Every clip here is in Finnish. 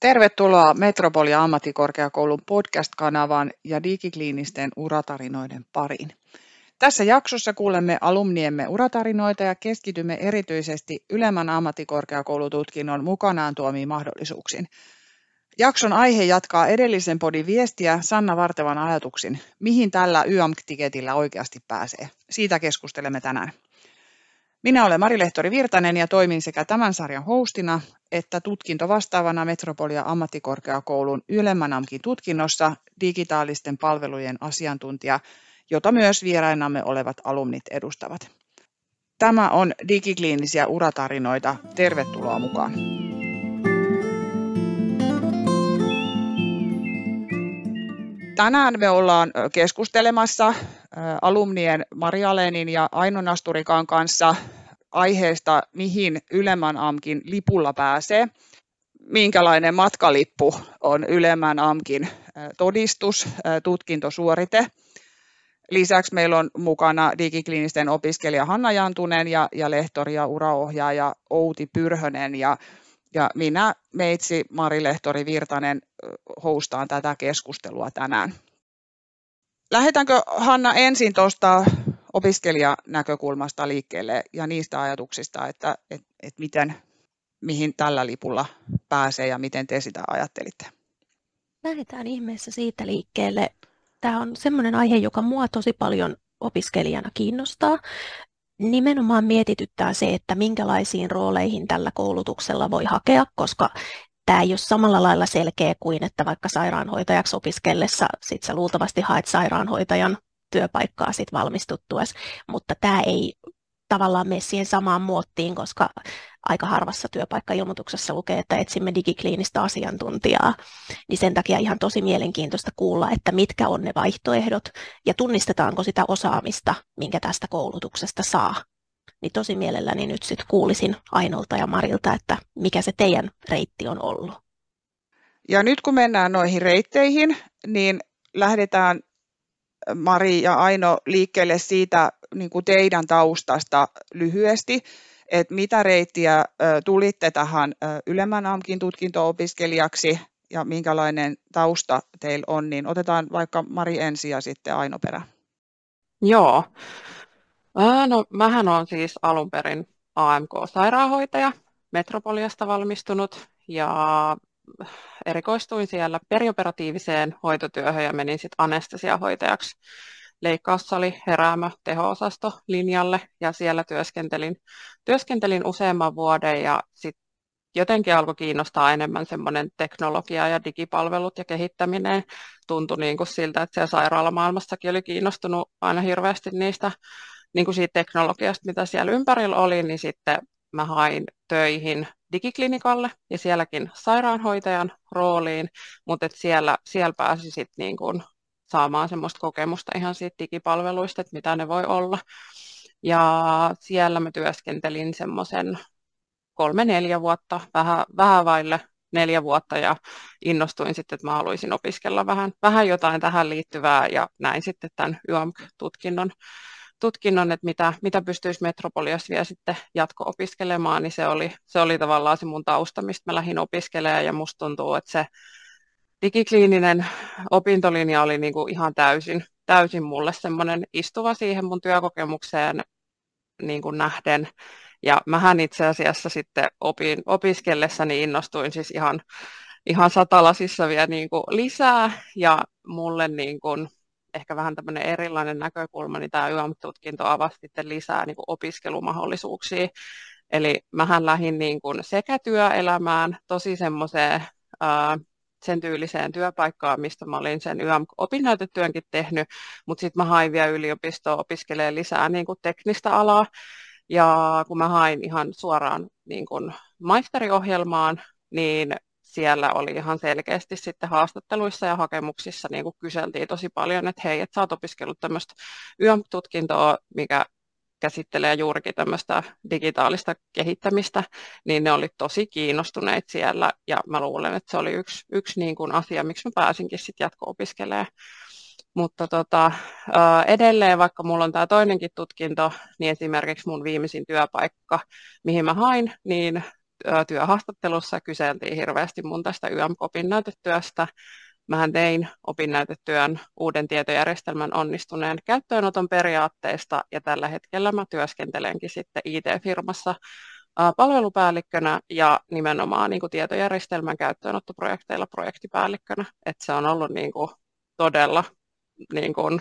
Tervetuloa Metropolia ammattikorkeakoulun podcast-kanavaan ja digikliinisten uratarinoiden pariin. Tässä jaksossa kuulemme alumniemme uratarinoita ja keskitymme erityisesti ylemmän ammattikorkeakoulututkinnon mukanaan tuomiin mahdollisuuksiin. Jakson aihe jatkaa edellisen podin viestiä Sanna Vartevan ajatuksin, mihin tällä YAMK-tiketillä oikeasti pääsee. Siitä keskustelemme tänään. Minä olen Mari-Lehtori Virtanen ja toimin sekä tämän sarjan hostina että tutkinto vastaavana Metropolia ammattikorkeakoulun ylemmän AMKin tutkinnossa digitaalisten palvelujen asiantuntija, jota myös vierainamme olevat alumnit edustavat. Tämä on digikliinisiä uratarinoita. Tervetuloa mukaan. Tänään me ollaan keskustelemassa alumnien Maria Lenin ja Aino Nasturikan kanssa aiheesta, mihin ylemmän AMKin lipulla pääsee, minkälainen matkalippu on ylemmän AMKin todistus, tutkintosuorite. Lisäksi meillä on mukana digikliinisten opiskelija Hanna Jantunen ja, ja lehtori ja uraohjaaja Outi Pyrhönen ja, ja minä, meitsi Mari Lehtori Virtanen, hostaan tätä keskustelua tänään. Lähdetäänkö Hanna ensin tuosta opiskelijanäkökulmasta liikkeelle ja niistä ajatuksista, että, että, että miten, mihin tällä lipulla pääsee ja miten te sitä ajattelitte? Lähdetään ihmeessä siitä liikkeelle. Tämä on sellainen aihe, joka mua tosi paljon opiskelijana kiinnostaa. Nimenomaan mietityttää se, että minkälaisiin rooleihin tällä koulutuksella voi hakea, koska tämä ei ole samalla lailla selkeä kuin, että vaikka sairaanhoitajaksi opiskellessa sit sä luultavasti haet sairaanhoitajan työpaikkaa sit valmistuttuessa, mutta tämä ei tavallaan mene siihen samaan muottiin, koska aika harvassa työpaikkailmoituksessa lukee, että etsimme digikliinistä asiantuntijaa, niin sen takia ihan tosi mielenkiintoista kuulla, että mitkä on ne vaihtoehdot ja tunnistetaanko sitä osaamista, minkä tästä koulutuksesta saa. Niin tosi mielelläni nyt sitten kuulisin Ainolta ja Marilta, että mikä se teidän reitti on ollut. Ja nyt kun mennään noihin reitteihin, niin lähdetään Mari ja Aino liikkeelle siitä niin kuin teidän taustasta lyhyesti, että mitä reittiä tulitte tähän ylemmän AMKin tutkinto-opiskelijaksi ja minkälainen tausta teillä on, niin otetaan vaikka Mari ensin ja sitten Aino perä. Joo. No, mähän on siis alun perin AMK-sairaanhoitaja, Metropoliasta valmistunut ja erikoistuin siellä perioperatiiviseen hoitotyöhön ja menin sitten anestesiahoitajaksi leikkaussali, heräämä, teho-osasto linjalle ja siellä työskentelin, työskentelin useamman vuoden ja sitten jotenkin alkoi kiinnostaa enemmän semmoinen teknologia ja digipalvelut ja kehittäminen. Tuntui niin kuin siltä, että siellä sairaalamaailmassakin oli kiinnostunut aina hirveästi niistä niin kuin siitä teknologiasta, mitä siellä ympärillä oli, niin sitten mä hain töihin digiklinikalle ja sielläkin sairaanhoitajan rooliin, mutta siellä, siellä pääsi sitten niin kuin saamaan semmoista kokemusta ihan siitä digipalveluista, että mitä ne voi olla. Ja siellä mä työskentelin semmoisen kolme-neljä vuotta, vähän, vähän vaille neljä vuotta ja innostuin sitten, että mä haluaisin opiskella vähän, vähän jotain tähän liittyvää ja näin sitten tämän YAMK-tutkinnon tutkinnon, että mitä, mitä pystyisi Metropoliassa vielä sitten jatko-opiskelemaan, niin se oli, se oli tavallaan se mun tausta, mistä mä lähdin opiskelemaan ja musta tuntuu, että se digikliininen opintolinja oli niin kuin ihan täysin, täysin mulle semmoinen istuva siihen mun työkokemukseen niin kuin nähden. Ja mähän itse asiassa sitten opin, opiskellessani innostuin siis ihan, ihan satalasissa vielä niin kuin lisää ja mulle niin kuin ehkä vähän tämmöinen erilainen näkökulma, niin tämä YAM-tutkinto avasi sitten lisää niin kuin opiskelumahdollisuuksia. Eli mähän lähdin niin kuin sekä työelämään, tosi semmoiseen sen tyyliseen työpaikkaan, mistä mä olin sen YAM-opinnäytetyönkin tehnyt, mutta sitten mä hain vielä yliopistoon opiskelemaan lisää niin kuin teknistä alaa. Ja kun mä hain ihan suoraan niin kuin maisteriohjelmaan, niin siellä oli ihan selkeästi sitten haastatteluissa ja hakemuksissa niin kuin kyseltiin tosi paljon, että hei, että sä oot opiskellut tämmöistä YAM-tutkintoa, mikä käsittelee juurikin tämmöistä digitaalista kehittämistä, niin ne oli tosi kiinnostuneet siellä ja mä luulen, että se oli yksi, yksi niin kuin asia, miksi mä pääsinkin sitten jatko-opiskelemaan. Mutta tota, edelleen, vaikka mulla on tämä toinenkin tutkinto, niin esimerkiksi mun viimeisin työpaikka, mihin mä hain, niin työhaastattelussa kyseltiin hirveästi mun tästä YM-opinnäytetyöstä. Mähän tein opinnäytetyön uuden tietojärjestelmän onnistuneen käyttöönoton periaatteesta ja tällä hetkellä mä työskentelenkin sitten IT-firmassa palvelupäällikkönä ja nimenomaan niin kuin tietojärjestelmän käyttöönottoprojekteilla projektipäällikkönä. että se on ollut niin kuin todella niin kuin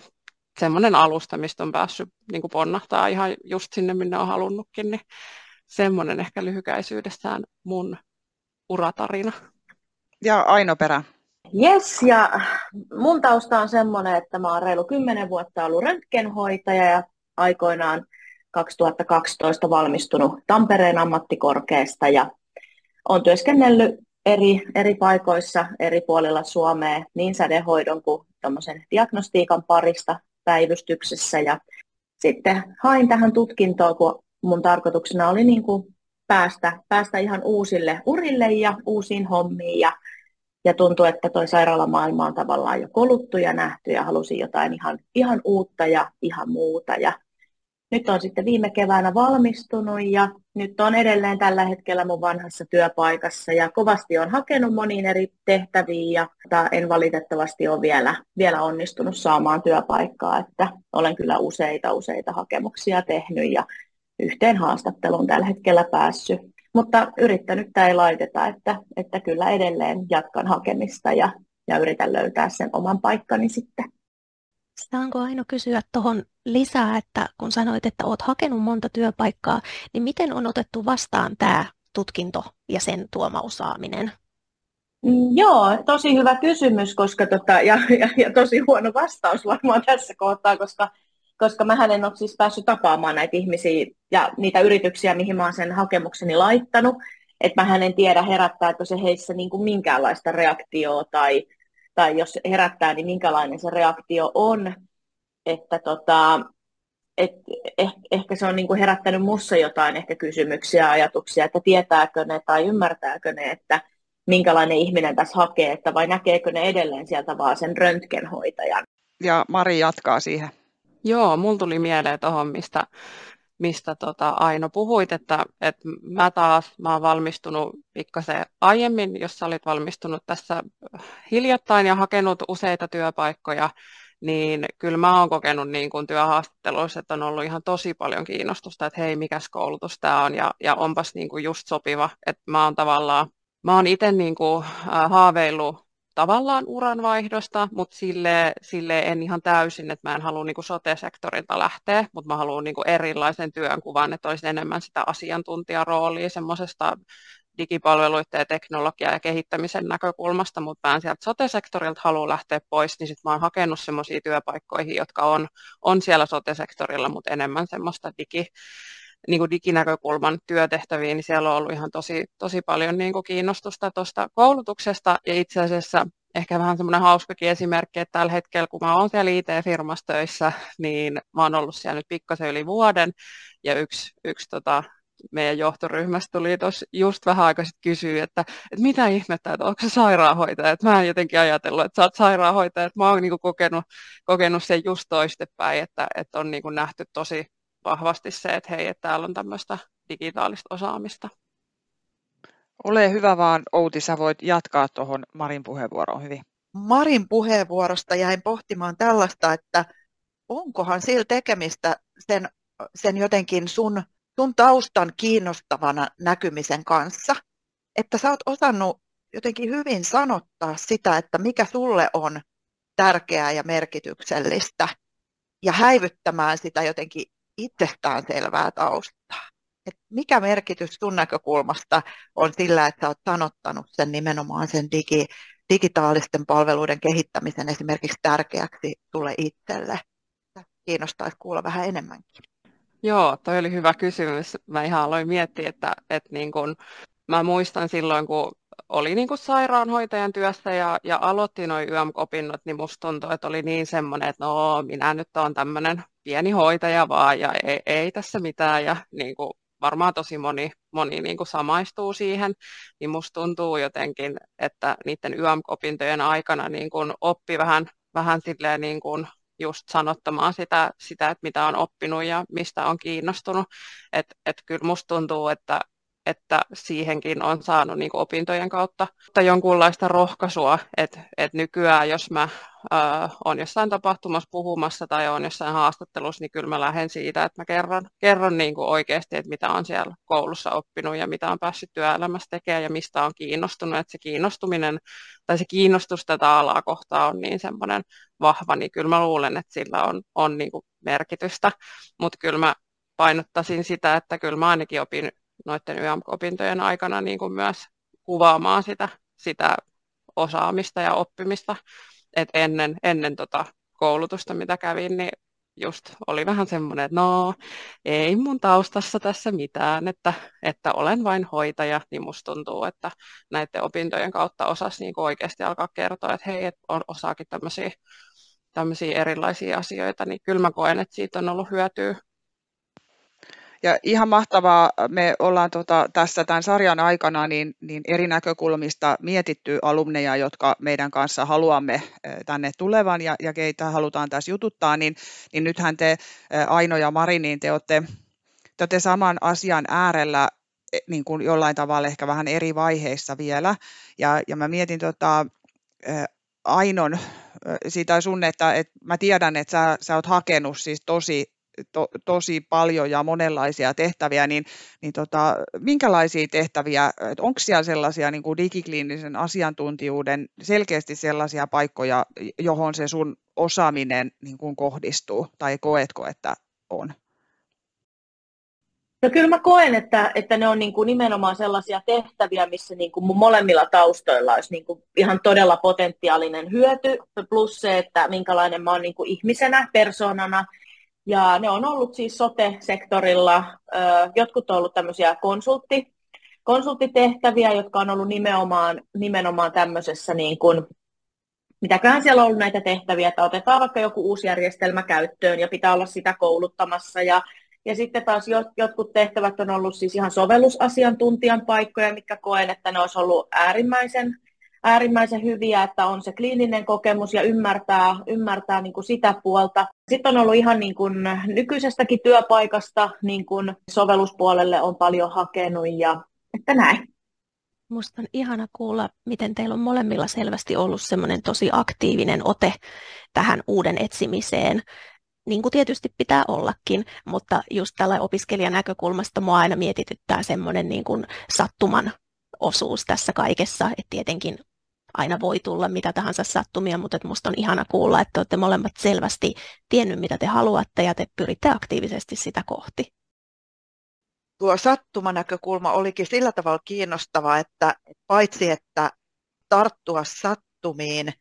semmoinen alusta, mistä on päässyt niin kuin ponnahtaa ihan just sinne, minne on halunnutkin, niin semmoinen ehkä lyhykäisyydessään mun uratarina. Ja Aino Perä. Yes, ja mun tausta on semmoinen, että mä oon reilu 10 vuotta ollut röntgenhoitaja ja aikoinaan 2012 valmistunut Tampereen ammattikorkeasta ja olen työskennellyt eri, eri paikoissa eri puolilla Suomea niin sädehoidon kuin diagnostiikan parista päivystyksessä. Ja sitten hain tähän tutkintoon, kun mun tarkoituksena oli niin kuin päästä, päästä ihan uusille urille ja uusiin hommiin ja, ja tuntui, että toi sairaalamaailma on tavallaan jo koluttu ja nähty ja halusin jotain ihan, ihan uutta ja ihan muuta ja nyt on sitten viime keväänä valmistunut ja nyt on edelleen tällä hetkellä mun vanhassa työpaikassa ja kovasti on hakenut moniin eri tehtäviin ja en valitettavasti ole vielä, vielä onnistunut saamaan työpaikkaa, että olen kyllä useita useita hakemuksia tehnyt ja yhteen haastatteluun tällä hetkellä päässyt. Mutta yrittänyt tämä ei laiteta, että, että kyllä edelleen jatkan hakemista ja, ja yritän löytää sen oman paikkani sitten. Saanko Aino kysyä tuohon lisää, että kun sanoit, että olet hakenut monta työpaikkaa, niin miten on otettu vastaan tämä tutkinto ja sen tuoma osaaminen? Mm, joo, tosi hyvä kysymys koska tota, ja, ja, ja tosi huono vastaus varmaan tässä kohtaa, koska, koska mä en ole siis päässyt tapaamaan näitä ihmisiä ja niitä yrityksiä, mihin mä oon sen hakemukseni laittanut. Että mä en tiedä herättääkö se heissä niin kuin minkäänlaista reaktioa tai, tai jos herättää, niin minkälainen se reaktio on. Että tota, et eh, ehkä se on niin kuin herättänyt mussa jotain ehkä kysymyksiä ja ajatuksia, että tietääkö ne tai ymmärtääkö ne, että minkälainen ihminen tässä hakee, että vai näkeekö ne edelleen sieltä vaan sen röntgenhoitajan. Ja Mari jatkaa siihen. Joo, mulla tuli mieleen tuohon, mistä mistä tota Aino puhuit, että, että mä taas mä oon valmistunut pikkasen aiemmin, jos sä olit valmistunut tässä hiljattain ja hakenut useita työpaikkoja, niin kyllä mä oon kokenut niin kuin työhaastatteluissa, että on ollut ihan tosi paljon kiinnostusta, että hei, mikäs koulutus tämä on, ja, ja onpas niin kuin just sopiva, että mä oon tavallaan, mä oon itse niin kuin haaveillut tavallaan uranvaihdosta, mutta sille, sille en ihan täysin, että mä en halua niin sote-sektorilta lähteä, mutta mä haluan niin erilaisen työnkuvan, että olisi enemmän sitä asiantuntijaroolia semmoisesta digipalveluiden ja teknologian ja kehittämisen näkökulmasta, mutta mä en sieltä sote-sektorilta halua lähteä pois, niin sitten mä oon hakenut semmoisia työpaikkoihin, jotka on, on siellä sote-sektorilla, mutta enemmän semmoista digi, niin kuin diginäkökulman työtehtäviin, niin siellä on ollut ihan tosi, tosi paljon niin kuin kiinnostusta tuosta koulutuksesta. Ja itse asiassa ehkä vähän semmoinen hauskakin esimerkki, että tällä hetkellä, kun mä oon siellä IT-firmassa töissä, niin mä oon ollut siellä nyt pikkasen yli vuoden, ja yksi, yksi tota, meidän johtoryhmästä tuli tuossa just vähän aikaa sitten kysyä, että, että mitä ihmettä, että onko se sairaanhoitaja, että mä en jotenkin ajatellut, että sä oot sairaanhoitaja, että mä oon niin kokenut, kokenut sen just toistepäin, että, että on niin nähty tosi, vahvasti se, että hei, että täällä on tämmöistä digitaalista osaamista. Ole hyvä vaan, Outi, sä voit jatkaa tuohon Marin puheenvuoroon hyvin. Marin puheenvuorosta jäin pohtimaan tällaista, että onkohan sillä tekemistä sen, sen jotenkin sun, sun taustan kiinnostavana näkymisen kanssa, että sä oot osannut jotenkin hyvin sanottaa sitä, että mikä sulle on tärkeää ja merkityksellistä ja häivyttämään sitä jotenkin itsestäänselvää taustaa. Et mikä merkitys sun näkökulmasta on sillä, että olet sanottanut sen nimenomaan sen digi, digitaalisten palveluiden kehittämisen esimerkiksi tärkeäksi sulle itselle? Kiinnostaisi kuulla vähän enemmänkin. Joo, toi oli hyvä kysymys. Mä ihan aloin miettiä, että, että niin kun, mä muistan silloin, kun oli niin kuin sairaanhoitajan työssä ja, ja aloitti noin YM-opinnot, niin musta tuntui, että oli niin semmoinen, että no minä nyt olen tämmöinen pieni hoitaja vaan ja ei, ei tässä mitään ja niin kuin varmaan tosi moni, moni niin kuin samaistuu siihen, niin musta tuntuu jotenkin, että niiden YM-opintojen aikana niin kuin oppi vähän, vähän silleen niin kuin just sanottamaan sitä, sitä, että mitä on oppinut ja mistä on kiinnostunut. Että et kyllä musta tuntuu, että että siihenkin on saanut niin kuin opintojen kautta jonkunlaista rohkaisua, että, että nykyään jos mä äh, on jossain tapahtumassa puhumassa tai on jossain haastattelussa, niin kyllä mä lähden siitä, että mä kerron, kerron niin kuin oikeasti, että mitä on siellä koulussa oppinut ja mitä on päässyt työelämässä tekemään ja mistä on kiinnostunut. Että se kiinnostuminen tai se kiinnostus tätä alaa kohtaan on niin semmoinen vahva, niin kyllä mä luulen, että sillä on, on niin kuin merkitystä. Mutta kyllä mä painottaisin sitä, että kyllä mä ainakin opin noiden YM-opintojen aikana niin kuin myös kuvaamaan sitä, sitä osaamista ja oppimista. Et ennen ennen tota koulutusta, mitä kävin, niin just oli vähän semmoinen, että no ei mun taustassa tässä mitään, että, että olen vain hoitaja, niin musta tuntuu, että näiden opintojen kautta osasi niin oikeasti alkaa kertoa, että hei, että on, osaakin tämmöisiä, tämmöisiä erilaisia asioita, niin kyllä mä koen, että siitä on ollut hyötyä ja ihan mahtavaa, me ollaan tota, tässä tämän sarjan aikana niin, niin eri näkökulmista mietitty alumneja, jotka meidän kanssa haluamme tänne tulevan ja, ja keitä halutaan tässä jututtaa, niin, niin nythän te Aino ja Mari, niin te olette, te olette saman asian äärellä e, niin kuin jollain tavalla ehkä vähän eri vaiheissa vielä. Ja, ja mä mietin tota, Ainon siitä sun, että, että mä tiedän, että sä, sä oot hakenut siis tosi to, tosi paljon ja monenlaisia tehtäviä, niin, niin tota, minkälaisia tehtäviä, onko siellä sellaisia niin kuin digikliinisen asiantuntijuuden selkeästi sellaisia paikkoja, johon se sun osaaminen niin kuin kohdistuu, tai koetko, että on? No kyllä mä koen, että, että ne on niin kuin nimenomaan sellaisia tehtäviä, missä niin kuin mun molemmilla taustoilla olisi niin kuin ihan todella potentiaalinen hyöty, plus se, että minkälainen mä oon niin kuin ihmisenä, persoonana, ja ne on ollut siis sote-sektorilla, jotkut on ollut tämmöisiä konsultti, konsulttitehtäviä, jotka on ollut nimenomaan, nimenomaan tämmöisessä niin kuin, mitäköhän siellä on ollut näitä tehtäviä, että otetaan vaikka joku uusi järjestelmä käyttöön ja pitää olla sitä kouluttamassa. Ja ja sitten taas jotkut tehtävät on ollut siis ihan sovellusasiantuntijan paikkoja, mikä koen, että ne olisi ollut äärimmäisen äärimmäisen hyviä, että on se kliininen kokemus ja ymmärtää, ymmärtää niin kuin sitä puolta. Sitten on ollut ihan niin kuin nykyisestäkin työpaikasta niin kuin sovelluspuolelle on paljon hakenut ja että näin. Musta on ihana kuulla, miten teillä on molemmilla selvästi ollut semmoinen tosi aktiivinen ote tähän uuden etsimiseen. Niin kuin tietysti pitää ollakin, mutta just tällä opiskelijan näkökulmasta mua aina mietityttää semmoinen niin kuin sattuman osuus tässä kaikessa, että tietenkin aina voi tulla mitä tahansa sattumia, mutta että musta on ihana kuulla, että olette molemmat selvästi tiennyt, mitä te haluatte ja te pyritte aktiivisesti sitä kohti. Tuo sattumanäkökulma olikin sillä tavalla kiinnostava, että paitsi että tarttua sattumiin,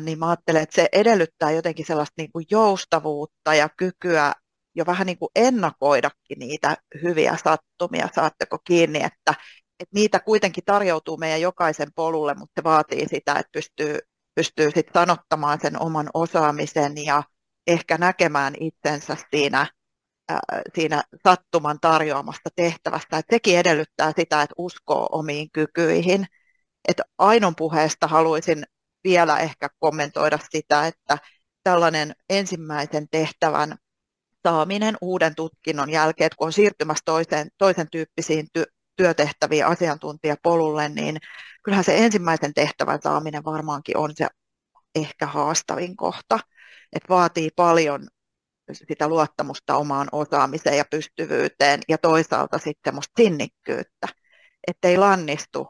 niin mä ajattelen, että se edellyttää jotenkin sellaista niin kuin joustavuutta ja kykyä jo vähän niin kuin ennakoidakin niitä hyviä sattumia, saatteko kiinni, että että niitä kuitenkin tarjoutuu meidän jokaisen polulle, mutta se vaatii sitä, että pystyy, pystyy sit sanottamaan sen oman osaamisen ja ehkä näkemään itsensä siinä, äh, siinä sattuman tarjoamasta tehtävästä. Et sekin edellyttää sitä, että uskoo omiin kykyihin. Et Ainon puheesta haluaisin vielä ehkä kommentoida sitä, että tällainen ensimmäisen tehtävän saaminen uuden tutkinnon jälkeen, kun on siirtymässä toiseen, toisen tyyppisiin ty- työtehtäviä asiantuntijapolulle, niin kyllähän se ensimmäisen tehtävän saaminen varmaankin on se ehkä haastavin kohta. Että vaatii paljon sitä luottamusta omaan osaamiseen ja pystyvyyteen ja toisaalta sitten semmoista sinnikkyyttä, ettei lannistu,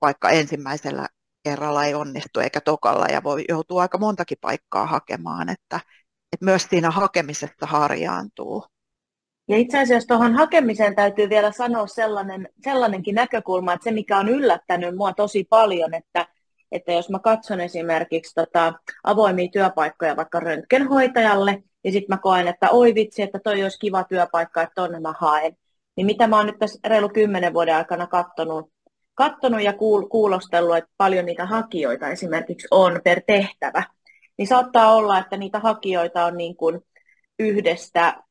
vaikka ensimmäisellä kerralla ei onnistu eikä tokalla ja voi joutua aika montakin paikkaa hakemaan, että, että myös siinä hakemisessa harjaantuu. Ja itse asiassa tuohon hakemiseen täytyy vielä sanoa sellainen, sellainenkin näkökulma, että se mikä on yllättänyt mua tosi paljon, että, että jos mä katson esimerkiksi tota avoimia työpaikkoja vaikka röntgenhoitajalle, ja sitten mä koen, että oi vitsi, että toi olisi kiva työpaikka, että tonne mä haen. Niin mitä mä oon nyt tässä reilu kymmenen vuoden aikana kattonut, kattonut ja kuul, kuulostellut, että paljon niitä hakijoita esimerkiksi on per tehtävä, niin saattaa olla, että niitä hakijoita on niin kuin yhdestä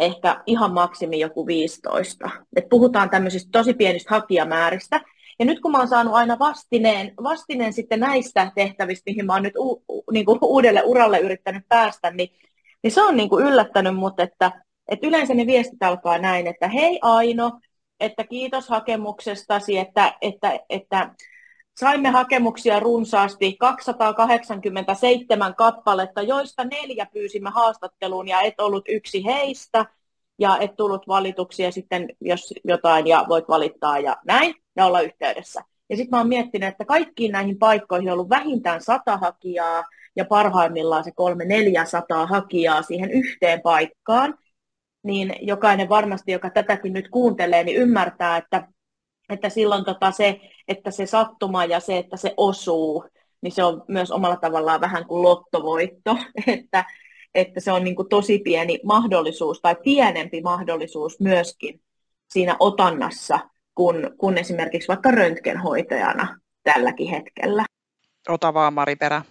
ehkä ihan maksimi joku 15. Et puhutaan tämmöisistä tosi pienistä hakijamääristä. Ja nyt kun mä oon saanut aina vastineen, vastineen sitten näistä tehtävistä, mihin mä oon nyt u, u, niin kuin uudelle uralle yrittänyt päästä, niin, niin se on niin kuin yllättänyt mut, että, että yleensä ne viestit alkaa näin, että hei Aino, että kiitos hakemuksestasi, että, että, että saimme hakemuksia runsaasti 287 kappaletta, joista neljä pyysimme haastatteluun ja et ollut yksi heistä ja et tullut valituksia sitten, jos jotain ja voit valittaa ja näin ja olla yhteydessä. Ja sitten mä oon miettinyt, että kaikkiin näihin paikkoihin on ollut vähintään sata hakijaa ja parhaimmillaan se kolme 400 hakijaa siihen yhteen paikkaan. Niin jokainen varmasti, joka tätäkin nyt kuuntelee, niin ymmärtää, että, että silloin tota se, että se sattuma ja se, että se osuu, niin se on myös omalla tavallaan vähän kuin lottovoitto, että, että se on niin kuin tosi pieni mahdollisuus tai pienempi mahdollisuus myöskin siinä otannassa kuin, kuin esimerkiksi vaikka röntgenhoitajana tälläkin hetkellä. Ota vaan Mari Perä.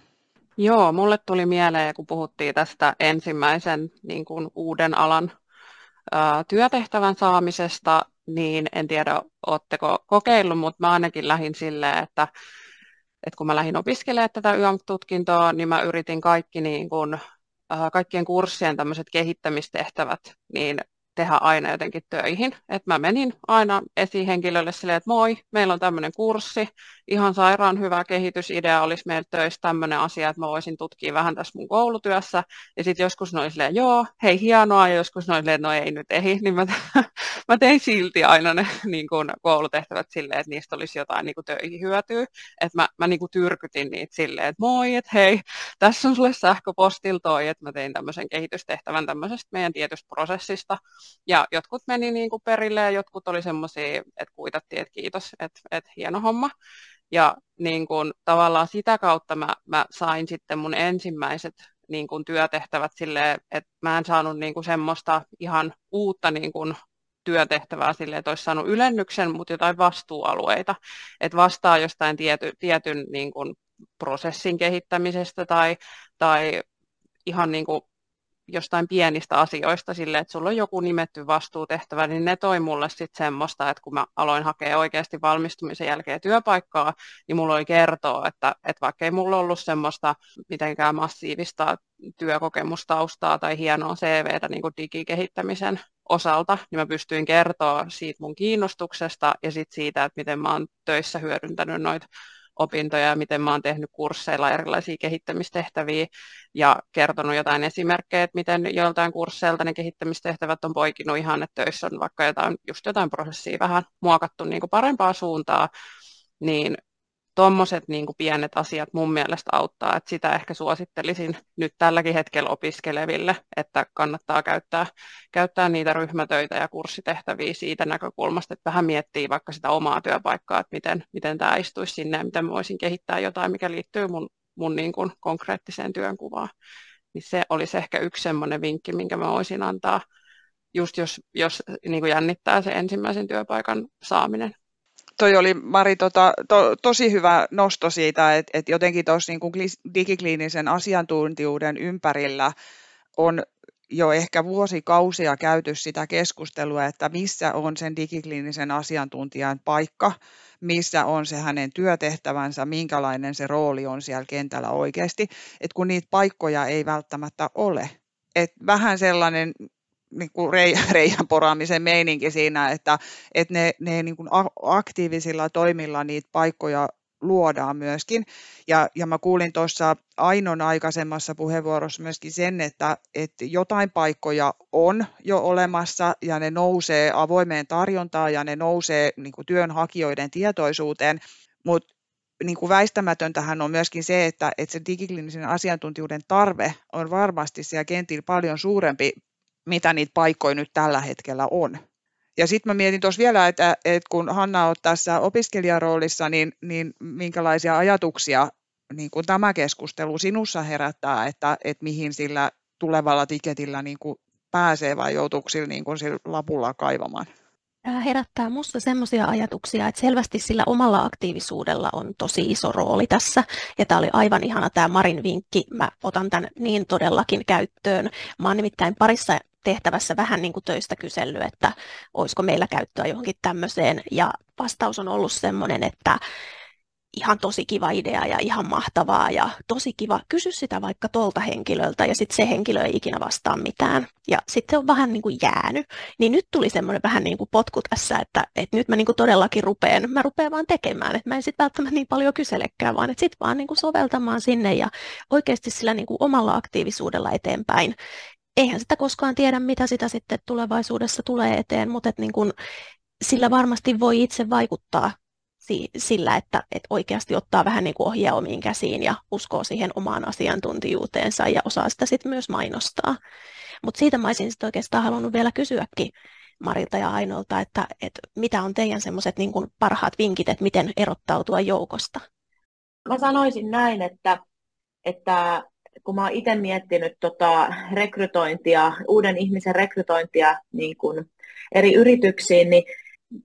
Joo, mulle tuli mieleen, kun puhuttiin tästä ensimmäisen niin kuin uuden alan ää, työtehtävän saamisesta, niin en tiedä, oletteko kokeillut, mutta mä ainakin lähdin silleen, että, että kun mä lähdin opiskelemaan tätä YAM-tutkintoa, niin mä yritin kaikki niin kuin, ää, kaikkien kurssien tämmöiset kehittämistehtävät, niin tehdä aina jotenkin töihin. Et mä menin aina esihenkilölle silleen, että moi, meillä on tämmöinen kurssi, ihan sairaan hyvä kehitysidea olisi meillä töissä tämmöinen asia, että mä voisin tutkia vähän tässä mun koulutyössä. Ja sitten joskus ne oli silleen, joo, hei hienoa, ja joskus ne oli silleen, no ei nyt ei, niin mä, mä tein silti aina ne niin kun, koulutehtävät silleen, että niistä olisi jotain niin kun, töihin hyötyä. Että mä, mä niin kun, tyrkytin niitä silleen, että moi, että hei, tässä on sulle sähköpostilla toi, että mä tein tämmöisen kehitystehtävän tämmöisestä meidän tietystä prosessista. Ja jotkut meni niin kuin perille ja jotkut oli semmoisia, että kuitattiin, että kiitos, että, että hieno homma. Ja niin kuin, tavallaan sitä kautta mä, mä sain sitten mun ensimmäiset niin kuin, työtehtävät silleen, että mä en saanut niin kuin, semmoista ihan uutta niin kuin, työtehtävää sille, että olisi saanut ylennyksen, mutta jotain vastuualueita, että vastaa jostain tiety, tietyn niin kuin, prosessin kehittämisestä tai, tai ihan niin kuin, jostain pienistä asioista sille, että sulla on joku nimetty vastuutehtävä, niin ne toi mulle sitten semmoista, että kun mä aloin hakea oikeasti valmistumisen jälkeen työpaikkaa, niin mulla oli kertoa, että, että vaikka ei mulla ollut semmoista mitenkään massiivista työkokemustaustaa tai hienoa CVtä niin kuin digikehittämisen osalta, niin mä pystyin kertoa siitä mun kiinnostuksesta ja sitten siitä, että miten mä oon töissä hyödyntänyt noita opintoja ja miten mä oon tehnyt kursseilla erilaisia kehittämistehtäviä ja kertonut jotain esimerkkejä, että miten joiltain kursseilta ne kehittämistehtävät on poikinut ihan, että töissä on vaikka jotain, just jotain prosessia vähän muokattu niin kuin parempaa suuntaa, niin tuommoiset niin pienet asiat mun mielestä auttaa, että sitä ehkä suosittelisin nyt tälläkin hetkellä opiskeleville, että kannattaa käyttää, käyttää niitä ryhmätöitä ja kurssitehtäviä siitä näkökulmasta, että vähän miettii vaikka sitä omaa työpaikkaa, että miten, miten tämä istuisi sinne ja miten voisin kehittää jotain, mikä liittyy mun, mun niin kuin konkreettiseen työnkuvaan. Niin se olisi ehkä yksi semmoinen vinkki, minkä mä voisin antaa, just jos, jos niin kuin jännittää se ensimmäisen työpaikan saaminen toi oli Mari tota, to, tosi hyvä nosto siitä, että et jotenkin tuossa niin digikliinisen asiantuntijuuden ympärillä on jo ehkä vuosikausia käyty sitä keskustelua, että missä on sen digikliinisen asiantuntijan paikka, missä on se hänen työtehtävänsä, minkälainen se rooli on siellä kentällä oikeasti, että kun niitä paikkoja ei välttämättä ole. Et vähän sellainen niin kuin reijän poraamisen meininki siinä, että, että ne, ne niin kuin aktiivisilla toimilla niitä paikkoja luodaan myöskin. Ja, ja mä kuulin tuossa Ainon aikaisemmassa puheenvuorossa myöskin sen, että, että jotain paikkoja on jo olemassa ja ne nousee avoimeen tarjontaan ja ne nousee niin kuin työnhakijoiden tietoisuuteen, mutta niin kuin väistämätöntähän on myöskin se, että, että se digiklinisen asiantuntijuuden tarve on varmasti siellä kentillä paljon suurempi mitä niitä paikkoja nyt tällä hetkellä on. Ja sitten mä mietin tuossa vielä, että, että kun Hanna on tässä opiskelijaroolissa, niin, niin minkälaisia ajatuksia niin kuin tämä keskustelu sinussa herättää, että, että mihin sillä tulevalla tiketillä niin kuin pääsee vai joutuuko sillä, niin kuin sillä lapulla kaivamaan? Tämä herättää minusta sellaisia ajatuksia, että selvästi sillä omalla aktiivisuudella on tosi iso rooli tässä. Ja tämä oli aivan ihana tämä Marin vinkki. Mä otan tämän niin todellakin käyttöön. Mä oon nimittäin parissa tehtävässä vähän niin kuin töistä kysellyt, että olisiko meillä käyttöä johonkin tämmöiseen. Ja vastaus on ollut sellainen, että ihan tosi kiva idea ja ihan mahtavaa ja tosi kiva. Kysy sitä vaikka tolta henkilöltä ja sitten se henkilö ei ikinä vastaa mitään. Ja sitten se on vähän niin kuin jäänyt. Niin nyt tuli semmoinen vähän niin kuin potku tässä, että, että nyt mä niin kuin todellakin rupeen, mä rupean vaan tekemään. Että mä en sitten välttämättä niin paljon kyselekään, vaan että sitten vaan niin kuin soveltamaan sinne ja oikeasti sillä niin kuin omalla aktiivisuudella eteenpäin. Eihän sitä koskaan tiedä, mitä sitä sitten tulevaisuudessa tulee eteen, mutta että niin kuin, sillä varmasti voi itse vaikuttaa sillä, että, että oikeasti ottaa vähän niin kuin ohjaa omiin käsiin ja uskoo siihen omaan asiantuntijuuteensa ja osaa sitä sitten myös mainostaa. Mutta siitä mä olisin sitten oikeastaan halunnut vielä kysyäkin Marilta ja Ainolta, että, että mitä on teidän semmoiset niin parhaat vinkit, että miten erottautua joukosta? Mä sanoisin näin, että, että kun mä oon itse miettinyt tota rekrytointia, uuden ihmisen rekrytointia niin kuin eri yrityksiin, niin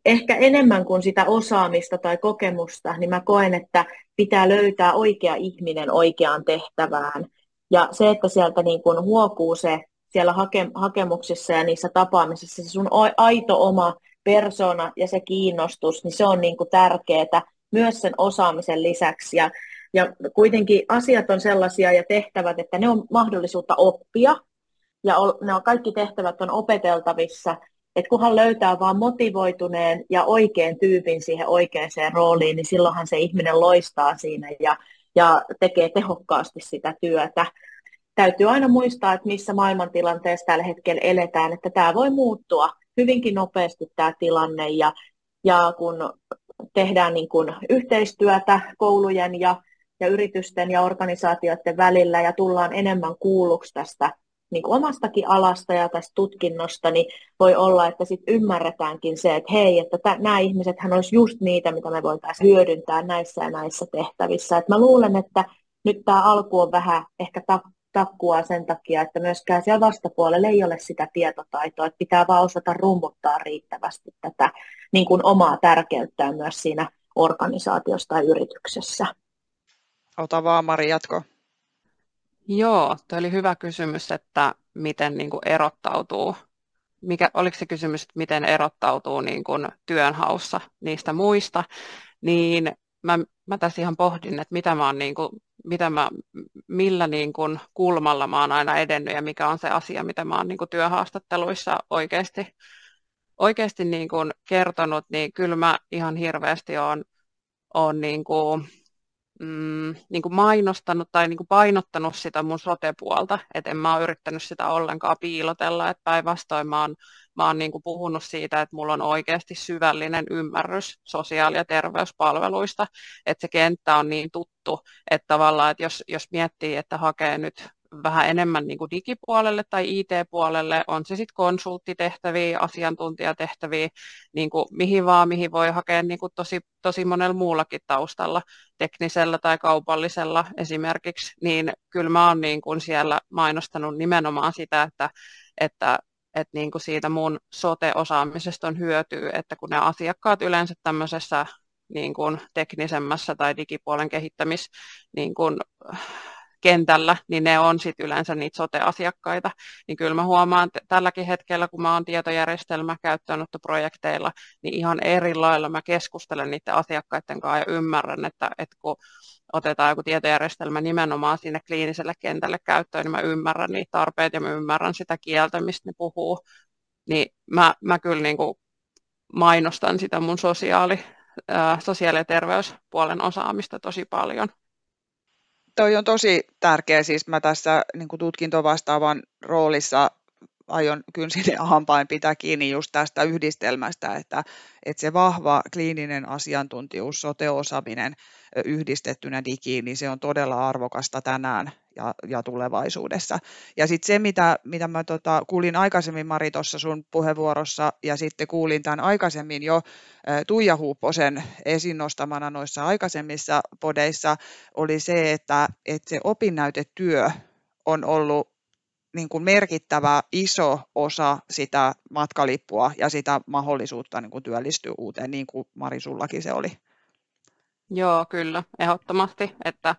ehkä enemmän kuin sitä osaamista tai kokemusta, niin mä koen, että pitää löytää oikea ihminen oikeaan tehtävään. Ja se, että sieltä niin kuin huokuu se siellä hake, hakemuksissa ja niissä tapaamisissa se sun aito oma persona ja se kiinnostus, niin se on niin kuin tärkeää myös sen osaamisen lisäksi. Ja, ja kuitenkin asiat on sellaisia ja tehtävät, että ne on mahdollisuutta oppia, ja ne on, kaikki tehtävät on opeteltavissa, että kunhan löytää vaan motivoituneen ja oikean tyypin siihen oikeaan rooliin, niin silloinhan se ihminen loistaa siinä ja, ja tekee tehokkaasti sitä työtä. Täytyy aina muistaa, että missä maailmantilanteessa tällä hetkellä eletään, että tämä voi muuttua hyvinkin nopeasti tämä tilanne ja, ja kun tehdään niin kuin yhteistyötä koulujen ja, ja yritysten ja organisaatioiden välillä ja tullaan enemmän kuulluksi tästä niin kuin omastakin alasta ja tästä tutkinnosta, niin voi olla, että sitten ymmärretäänkin se, että hei, että t- nämä ihmiset hän olisi just niitä, mitä me voitaisiin hyödyntää näissä ja näissä tehtävissä. Et mä luulen, että nyt tämä alku on vähän ehkä ta- takkua sen takia, että myöskään siellä vastapuolella ei ole sitä tietotaitoa, että pitää vaan osata rummuttaa riittävästi tätä niin kuin omaa tärkeyttään myös siinä organisaatiossa tai yrityksessä. Ota vaan Mari, jatko. Joo, tuo oli hyvä kysymys, että miten niin kuin erottautuu, mikä, oliko se kysymys, että miten erottautuu niin kuin työnhaussa niistä muista, niin mä, mä tässä ihan pohdin, että mitä mä oon, niin kuin, mitä mä, millä niin kuin kulmalla mä oon aina edennyt ja mikä on se asia, mitä mä oon niin kuin työhaastatteluissa oikeasti, oikeasti niin kuin kertonut, niin kyllä mä ihan hirveästi oon, oon niin kuin, mm, niin kuin mainostanut tai niin kuin painottanut sitä mun sote-puolta, että en mä ole yrittänyt sitä ollenkaan piilotella, että päinvastoin mä oon, mä oon niin kuin puhunut siitä, että mulla on oikeasti syvällinen ymmärrys sosiaali- ja terveyspalveluista, että se kenttä on niin tuttu, että tavallaan, että jos, jos miettii, että hakee nyt vähän enemmän niin kuin digipuolelle tai IT-puolelle, on se sitten konsulttitehtäviä, asiantuntijatehtäviä, niin kuin mihin vaan, mihin voi hakea niin kuin tosi, tosi monella muullakin taustalla, teknisellä tai kaupallisella esimerkiksi, niin kyllä mä oon niin kuin siellä mainostanut nimenomaan sitä, että, että että niin siitä mun sote-osaamisesta on hyötyä, että kun ne asiakkaat yleensä tämmöisessä niin kuin teknisemmässä tai digipuolen kehittämis niin kuin, kentällä, niin ne on sitten yleensä niitä sote-asiakkaita. Niin kyllä mä huomaan että tälläkin hetkellä, kun mä oon tietojärjestelmä käyttöönottoprojekteilla, niin ihan eri lailla mä keskustelen niiden asiakkaiden kanssa ja ymmärrän, että, että kun otetaan joku tietojärjestelmä nimenomaan sinne kliiniselle kentälle käyttöön, niin mä ymmärrän niitä tarpeita ja mä ymmärrän sitä kieltä, mistä ne puhuu. Niin mä, mä kyllä niin kuin mainostan sitä mun sosiaali, sosiaali- ja terveyspuolen osaamista tosi paljon toi on tosi tärkeä. Siis mä tässä niin tutkintovastaavan roolissa aion kynsin hampain pitää kiinni just tästä yhdistelmästä, että, että se vahva kliininen asiantuntijuus, sote-osaaminen yhdistettynä digiin, niin se on todella arvokasta tänään ja, ja tulevaisuudessa. Ja sitten se, mitä, mitä mä tota, kuulin aikaisemmin Mari tuossa sun puheenvuorossa, ja sitten kuulin tämän aikaisemmin jo Tuija Huuposen esiin nostamana noissa aikaisemmissa podeissa, oli se, että, että se opinnäytetyö on ollut niin kuin merkittävä iso osa sitä matkalippua ja sitä mahdollisuutta niin kuin työllistyä uuteen, niin kuin Mari sullakin se oli. Joo, kyllä, ehdottomasti, että,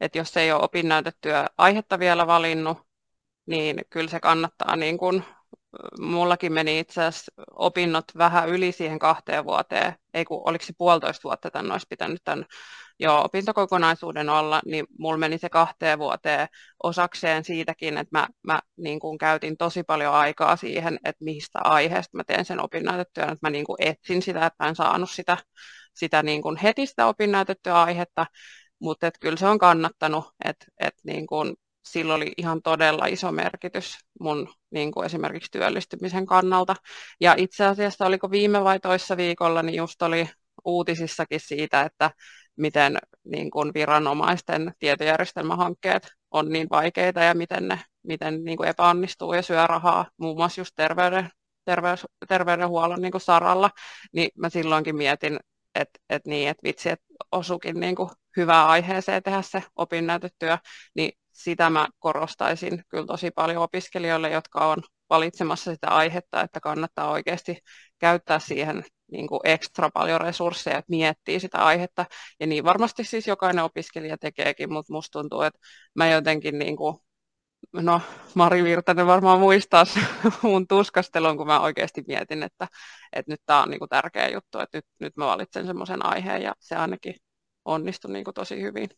että jos ei ole opinnäytettyä aihetta vielä valinnut, niin kyllä se kannattaa niin kuin mullakin meni itse asiassa opinnot vähän yli siihen kahteen vuoteen, ei kun oliko se puolitoista vuotta tämän olisi pitänyt tämän jo opintokokonaisuuden olla, niin mulla meni se kahteen vuoteen osakseen siitäkin, että mä, mä niin kuin käytin tosi paljon aikaa siihen, että mistä aiheesta mä teen sen opinnäytetyön, että mä niin kuin etsin sitä, että mä en saanut sitä, sitä niin kuin heti sitä opinnäytettyä aihetta, mutta että kyllä se on kannattanut, että, että niin kuin sillä oli ihan todella iso merkitys mun niin kuin esimerkiksi työllistymisen kannalta. Ja itse asiassa oliko viime vai toissa viikolla, niin just oli uutisissakin siitä, että miten niin kuin viranomaisten tietojärjestelmähankkeet on niin vaikeita ja miten ne miten niin kuin epäonnistuu ja syö rahaa, muun muassa just terveyden, terveys, terveydenhuollon niin kuin saralla, niin mä silloinkin mietin, että et niin, et vitsi, että osukin niin kuin hyvää aiheeseen tehdä se opinnäytetyö, niin sitä mä korostaisin kyllä tosi paljon opiskelijoille, jotka on valitsemassa sitä aihetta, että kannattaa oikeasti käyttää siihen niin kuin ekstra paljon resursseja, että miettii sitä aihetta. Ja niin varmasti siis jokainen opiskelija tekeekin, mutta musta tuntuu, että mä jotenkin niin kuin, no Mari Virtanen varmaan muistaa mun tuskastelun, kun mä oikeasti mietin, että, että nyt tämä on niin kuin tärkeä juttu, että nyt, nyt mä valitsen semmoisen aiheen ja se ainakin onnistui niin kuin tosi hyvin.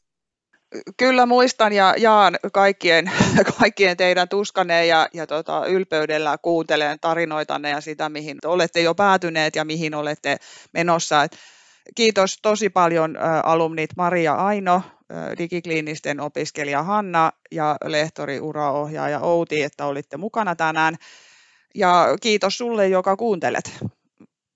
Kyllä muistan ja jaan kaikkien, kaikkien teidän tuskanne ja, ja tota, ylpeydellä kuuntelen tarinoitanne ja sitä, mihin olette jo päätyneet ja mihin olette menossa. Et kiitos tosi paljon ä, alumnit Maria Aino, ä, digikliinisten opiskelija Hanna ja lehtori uraohjaaja Outi, että olitte mukana tänään. Ja kiitos sulle, joka kuuntelet.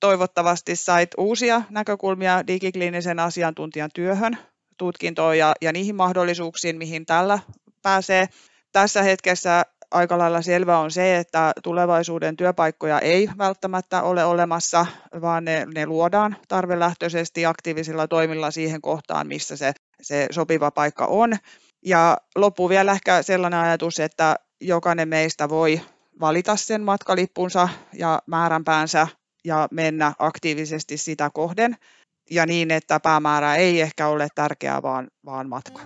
Toivottavasti sait uusia näkökulmia digikliinisen asiantuntijan työhön tutkintoon ja, ja niihin mahdollisuuksiin, mihin tällä pääsee. Tässä hetkessä aika lailla selvä on se, että tulevaisuuden työpaikkoja ei välttämättä ole olemassa, vaan ne, ne luodaan tarvelähtöisesti aktiivisilla toimilla siihen kohtaan, missä se, se sopiva paikka on. Ja loppu vielä ehkä sellainen ajatus, että jokainen meistä voi valita sen matkalippunsa ja määränpäänsä ja mennä aktiivisesti sitä kohden ja niin, että päämäärä ei ehkä ole tärkeää, vaan, vaan matka.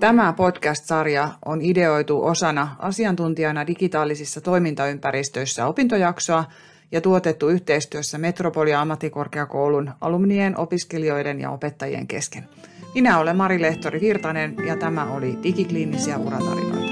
Tämä podcast-sarja on ideoitu osana asiantuntijana digitaalisissa toimintaympäristöissä opintojaksoa ja tuotettu yhteistyössä Metropolia ammattikorkeakoulun alumnien, opiskelijoiden ja opettajien kesken. Minä olen Mari Lehtori Virtanen ja tämä oli Digikliinisiä uratarinoita.